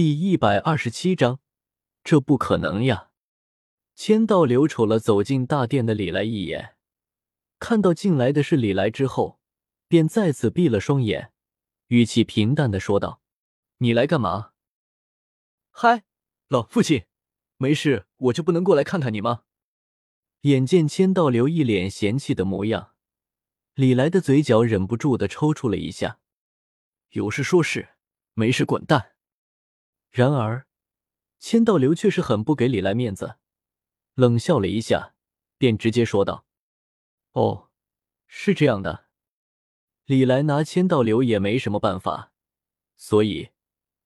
第一百二十七章，这不可能呀！千道流瞅了走进大殿的李来一眼，看到进来的是李来之后，便再次闭了双眼，语气平淡的说道：“你来干嘛？”“嗨，老父亲，没事，我就不能过来看看你吗？”眼见千道流一脸嫌弃的模样，李来的嘴角忍不住的抽搐了一下。“有事说事，没事滚蛋。”然而，千道流却是很不给李来面子，冷笑了一下，便直接说道：“哦，是这样的。”李来拿千道流也没什么办法，所以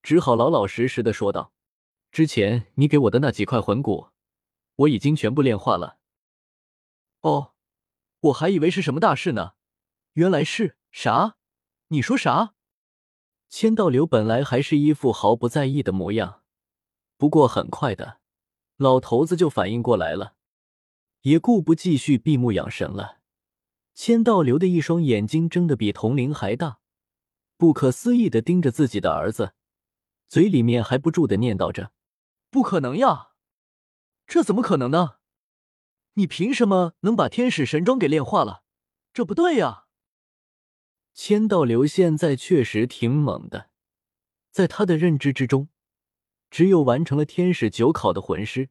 只好老老实实的说道：“之前你给我的那几块魂骨，我已经全部炼化了。”哦，我还以为是什么大事呢，原来是啥？你说啥？千道流本来还是一副毫不在意的模样，不过很快的，老头子就反应过来了，也顾不继续闭目养神了。千道流的一双眼睛睁得比铜铃还大，不可思议的盯着自己的儿子，嘴里面还不住的念叨着：“不可能呀，这怎么可能呢？你凭什么能把天使神装给炼化了？这不对呀！”千道流现在确实挺猛的，在他的认知之中，只有完成了天使九考的魂师，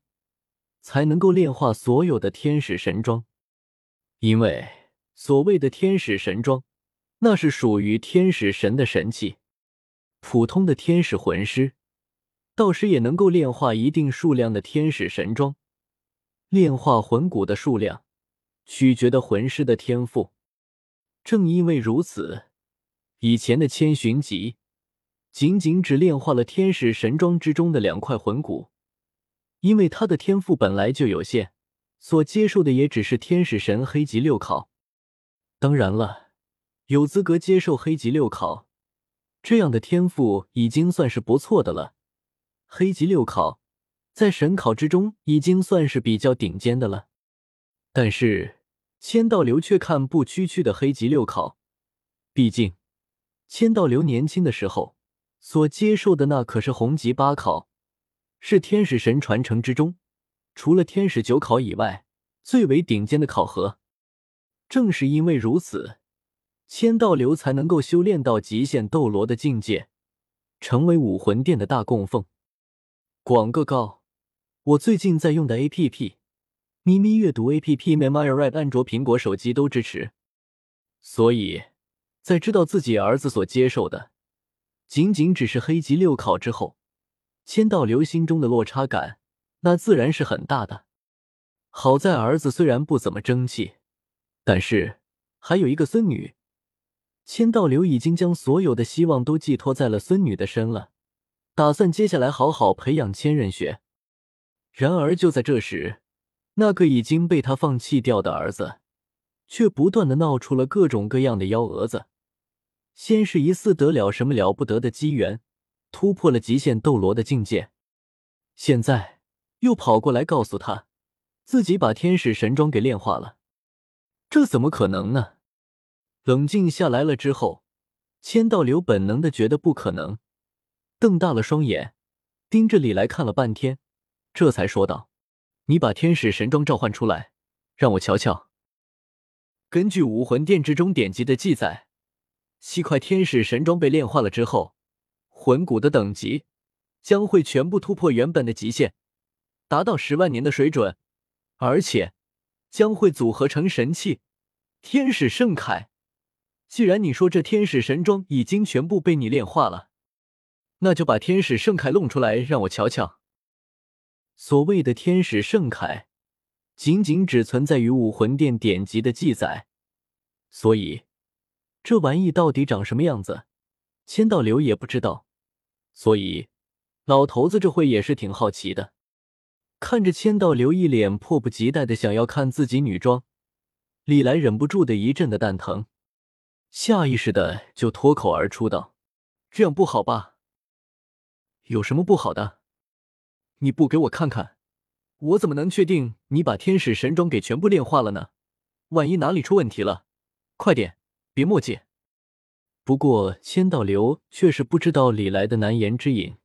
才能够炼化所有的天使神装。因为所谓的天使神装，那是属于天使神的神器。普通的天使魂师，倒是也能够炼化一定数量的天使神装。炼化魂骨的数量，取决的魂师的天赋。正因为如此，以前的千寻疾仅仅只炼化了天使神装之中的两块魂骨，因为他的天赋本来就有限，所接受的也只是天使神黑级六考。当然了，有资格接受黑级六考，这样的天赋已经算是不错的了。黑级六考在神考之中已经算是比较顶尖的了，但是。千道流却看不区区的黑级六考，毕竟千道流年轻的时候所接受的那可是红级八考，是天使神传承之中除了天使九考以外最为顶尖的考核。正是因为如此，千道流才能够修炼到极限斗罗的境界，成为武魂殿的大供奉。广个告，我最近在用的 A P P。咪咪阅读 A P P MemoryRed 安卓、苹果手机都支持，所以在知道自己儿子所接受的仅仅只是黑级六考之后，千道流心中的落差感那自然是很大的。好在儿子虽然不怎么争气，但是还有一个孙女，千道流已经将所有的希望都寄托在了孙女的身了，打算接下来好好培养千仞雪。然而就在这时。那个已经被他放弃掉的儿子，却不断的闹出了各种各样的幺蛾子。先是疑似得了什么了不得的机缘，突破了极限斗罗的境界，现在又跑过来告诉他，自己把天使神装给炼化了。这怎么可能呢？冷静下来了之后，千道流本能的觉得不可能，瞪大了双眼，盯着李来看了半天，这才说道。你把天使神装召唤出来，让我瞧瞧。根据武魂殿之中典籍的记载，七块天使神装被炼化了之后，魂骨的等级将会全部突破原本的极限，达到十万年的水准，而且将会组合成神器天使圣铠。既然你说这天使神装已经全部被你炼化了，那就把天使圣铠弄出来让我瞧瞧。所谓的天使圣铠，仅仅只存在于武魂殿典籍的记载，所以这玩意到底长什么样子，千道流也不知道。所以老头子这会也是挺好奇的，看着千道流一脸迫不及待的想要看自己女装，李来忍不住的一阵的蛋疼，下意识的就脱口而出道：“这样不好吧？有什么不好的？”你不给我看看，我怎么能确定你把天使神装给全部炼化了呢？万一哪里出问题了，快点，别墨迹。不过千道流却是不知道李来的难言之隐，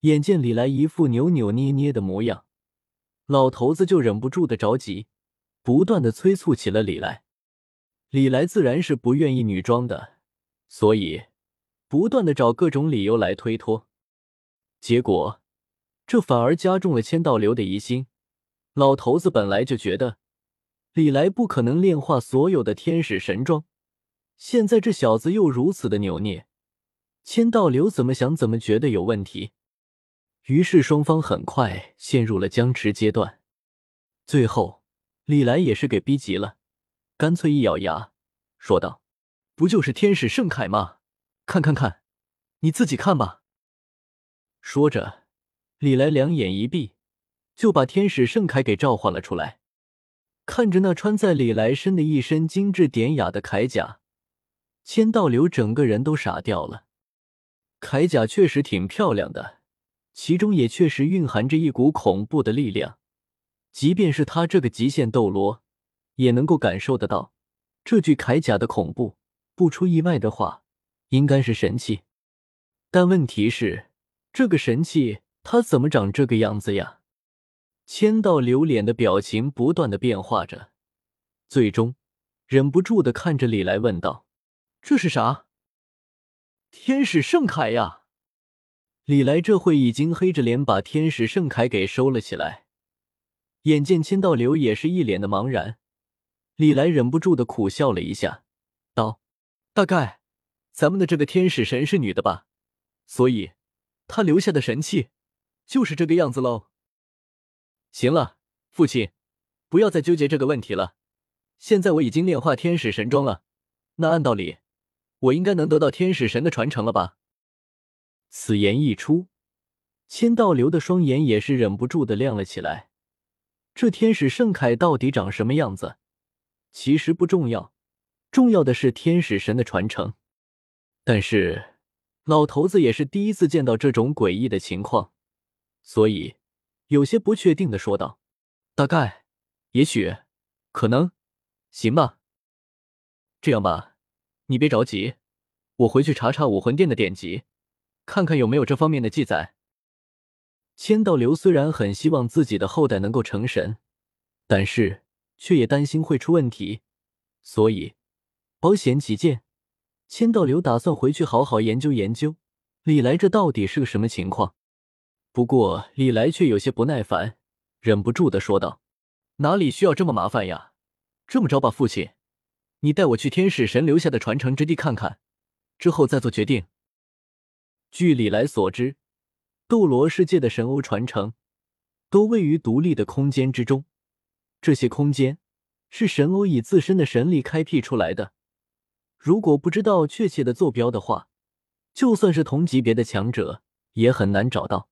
眼见李来一副扭扭捏捏的模样，老头子就忍不住的着急，不断的催促起了李来。李来自然是不愿意女装的，所以不断的找各种理由来推脱。结果，这反而加重了千道流的疑心。老头子本来就觉得李来不可能炼化所有的天使神装，现在这小子又如此的扭捏，千道流怎么想怎么觉得有问题。于是双方很快陷入了僵持阶段。最后，李来也是给逼急了，干脆一咬牙说道：“不就是天使圣铠吗？看看看，你自己看吧。”说着，李来两眼一闭，就把天使圣铠给召唤了出来。看着那穿在李来身的一身精致典雅的铠甲，千道流整个人都傻掉了。铠甲确实挺漂亮的。其中也确实蕴含着一股恐怖的力量，即便是他这个极限斗罗，也能够感受得到这具铠甲的恐怖。不出意外的话，应该是神器。但问题是，这个神器他怎么长这个样子呀？千道流脸的表情不断的变化着，最终忍不住的看着李来问道：“这是啥？天使圣铠呀？”李来这会已经黑着脸把天使圣铠给收了起来，眼见千道流也是一脸的茫然，李来忍不住的苦笑了一下，道：“大概咱们的这个天使神是女的吧，所以她留下的神器就是这个样子喽。”行了，父亲，不要再纠结这个问题了。现在我已经炼化天使神装了，那按道理我应该能得到天使神的传承了吧？此言一出，千道流的双眼也是忍不住的亮了起来。这天使圣铠到底长什么样子，其实不重要，重要的是天使神的传承。但是老头子也是第一次见到这种诡异的情况，所以有些不确定的说道：“大概，也许，可能，行吧。这样吧，你别着急，我回去查查武魂殿的典籍。”看看有没有这方面的记载。千道流虽然很希望自己的后代能够成神，但是却也担心会出问题，所以保险起见，千道流打算回去好好研究研究李来这到底是个什么情况。不过李来却有些不耐烦，忍不住的说道：“哪里需要这么麻烦呀？这么着吧，父亲，你带我去天使神留下的传承之地看看，之后再做决定。”据李来所知，斗罗世界的神欧传承都位于独立的空间之中。这些空间是神欧以自身的神力开辟出来的。如果不知道确切的坐标的话，就算是同级别的强者也很难找到。